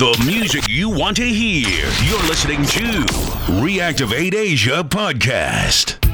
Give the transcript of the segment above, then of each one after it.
The music you want to hear. You're listening to Reactivate Asia Podcast.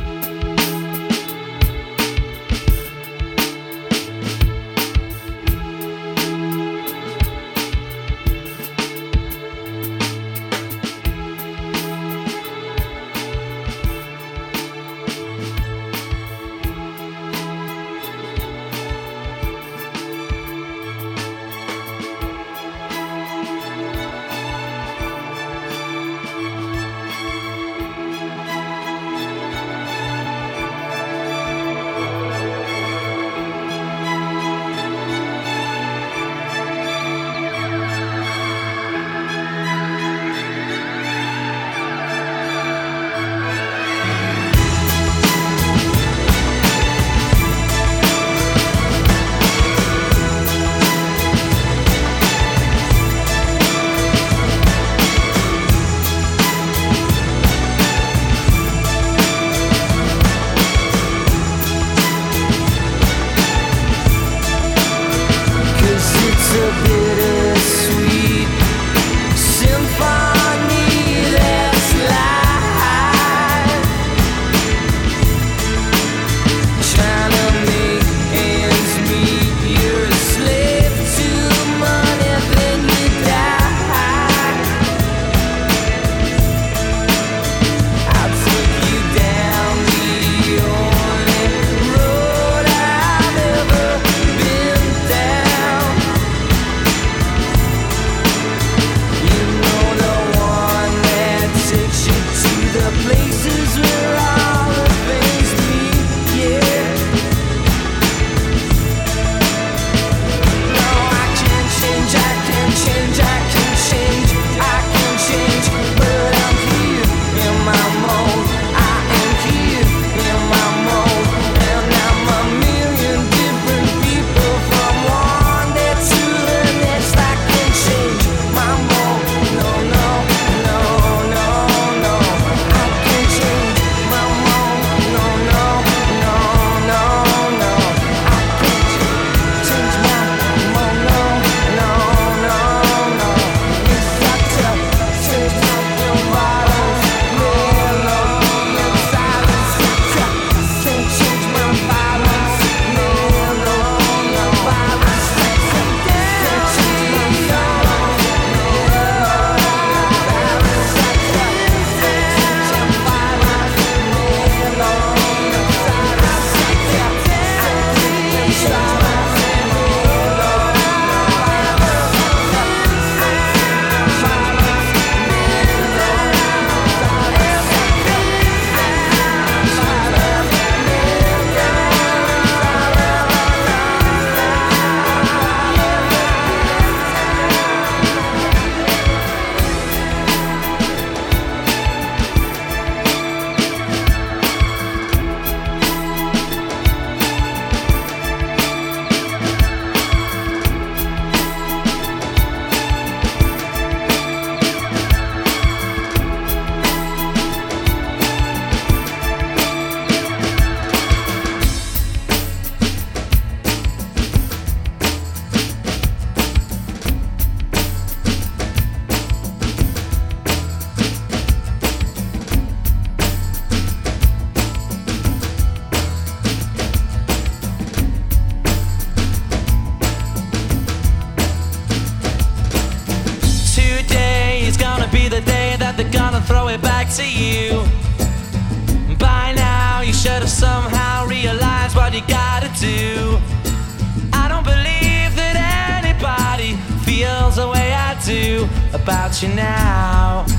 you now.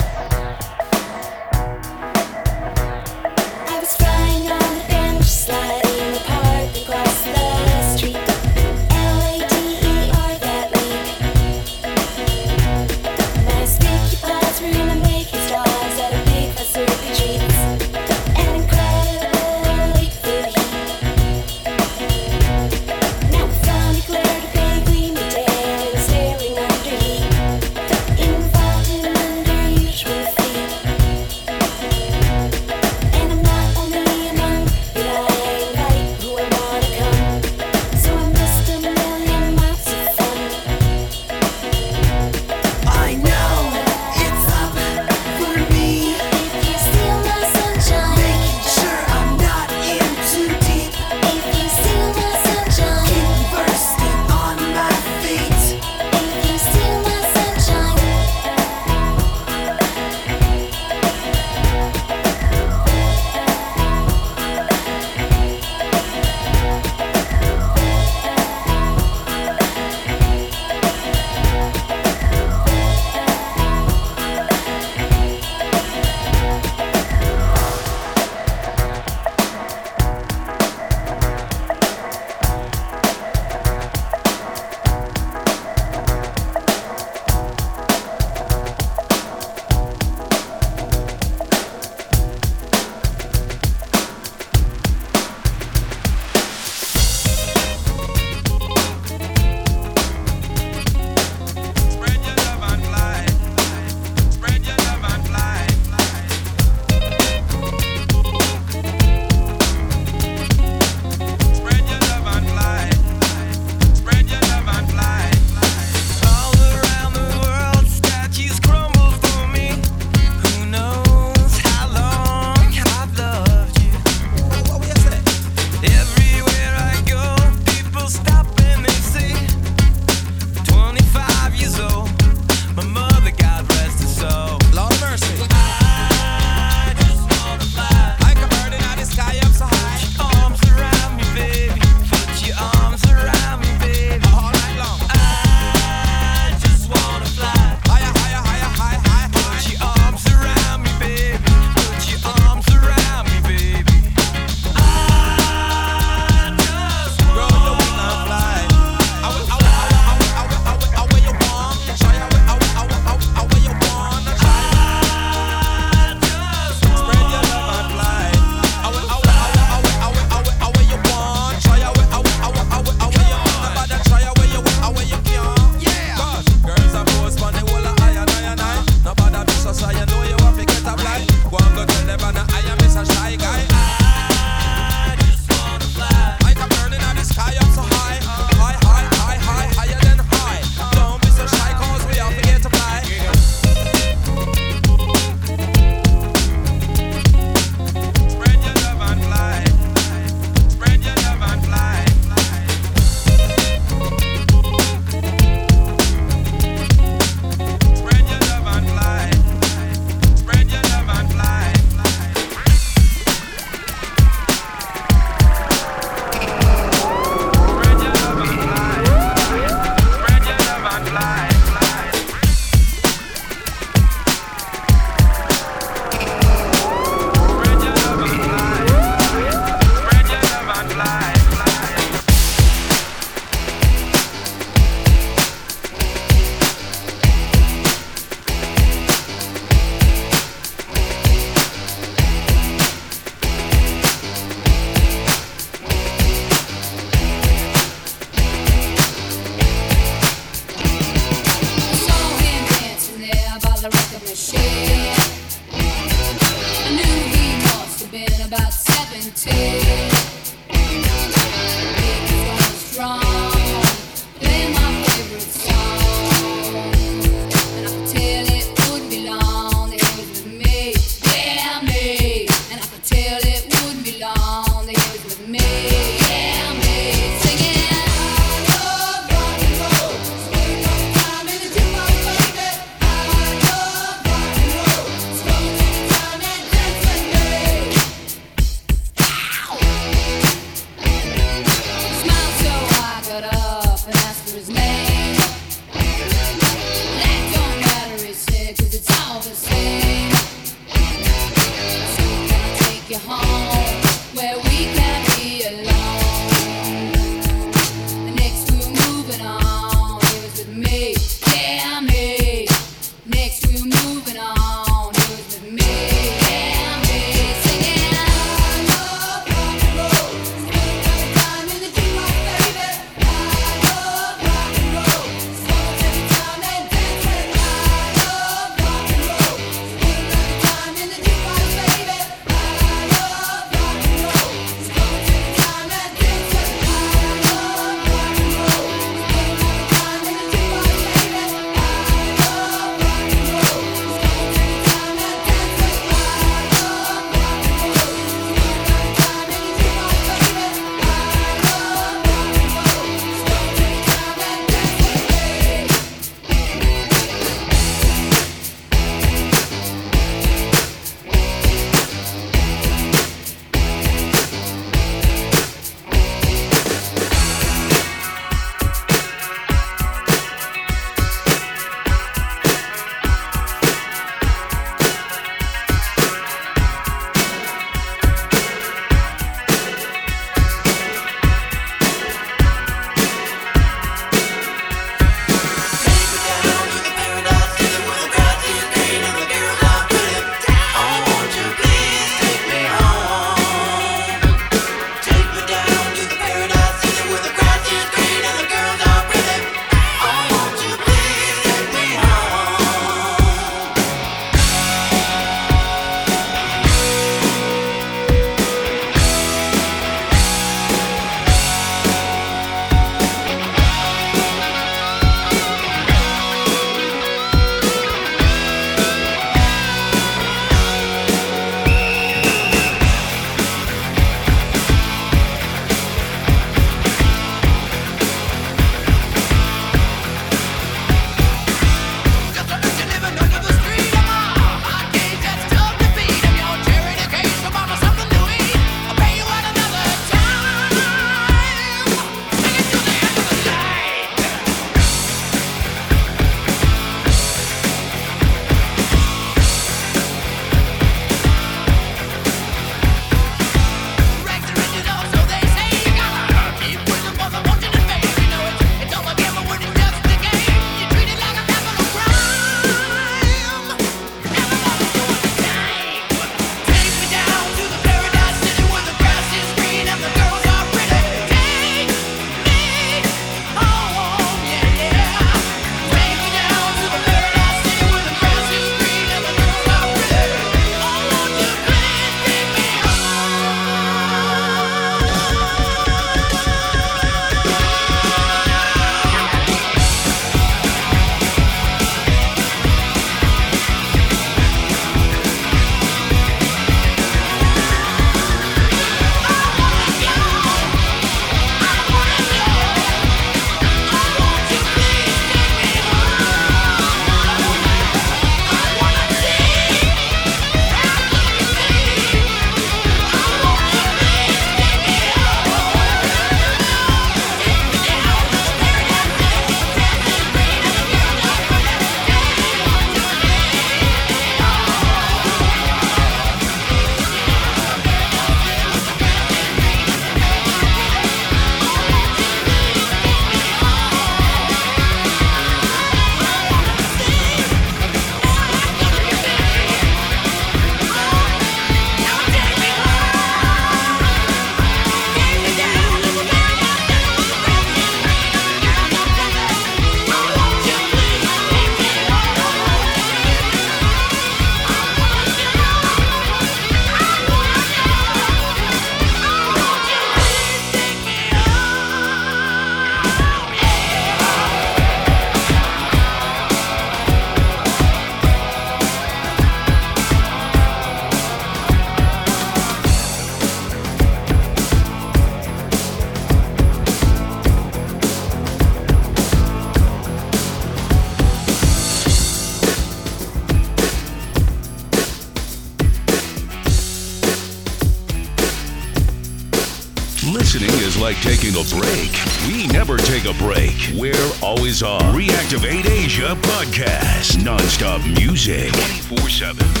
like taking a break. We never take a break. We're always on. Reactivate Asia podcast. Nonstop music 24 7.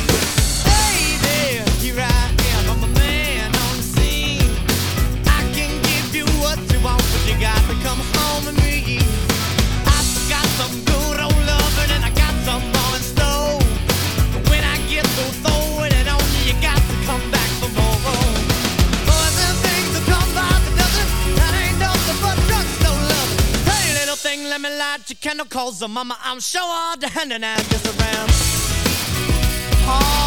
calls her mama. I'm sure all the hand and i just around. Oh.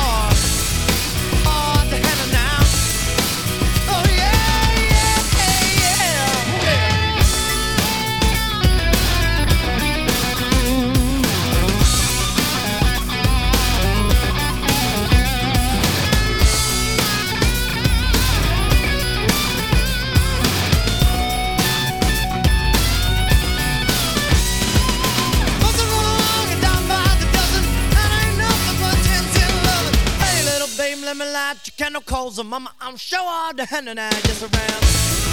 calls mama. I'm sure all the hand and I just around.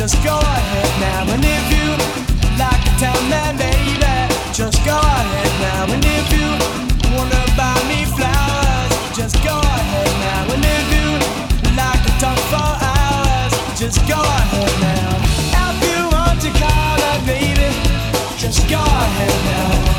just go ahead now. And if you like to town, then baby, just go ahead now. And if you wanna buy me flowers, just go ahead now. And if you like to talk for hours, just go ahead now. If you want to call her, baby, just go ahead now.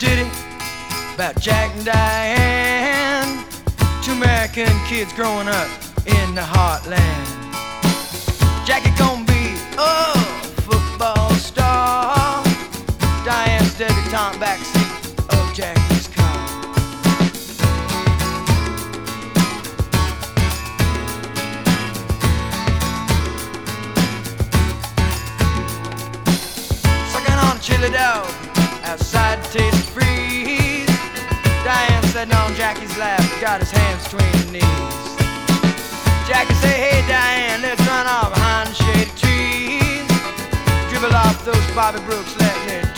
ditty about Jack and Diane, two American kids growing up in the heartland. Jackie gonna be, oh. got his hands between his knees. Jackie say, hey Diane, let's run off behind the shady trees. Dribble off those Bobby Brooks let me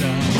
it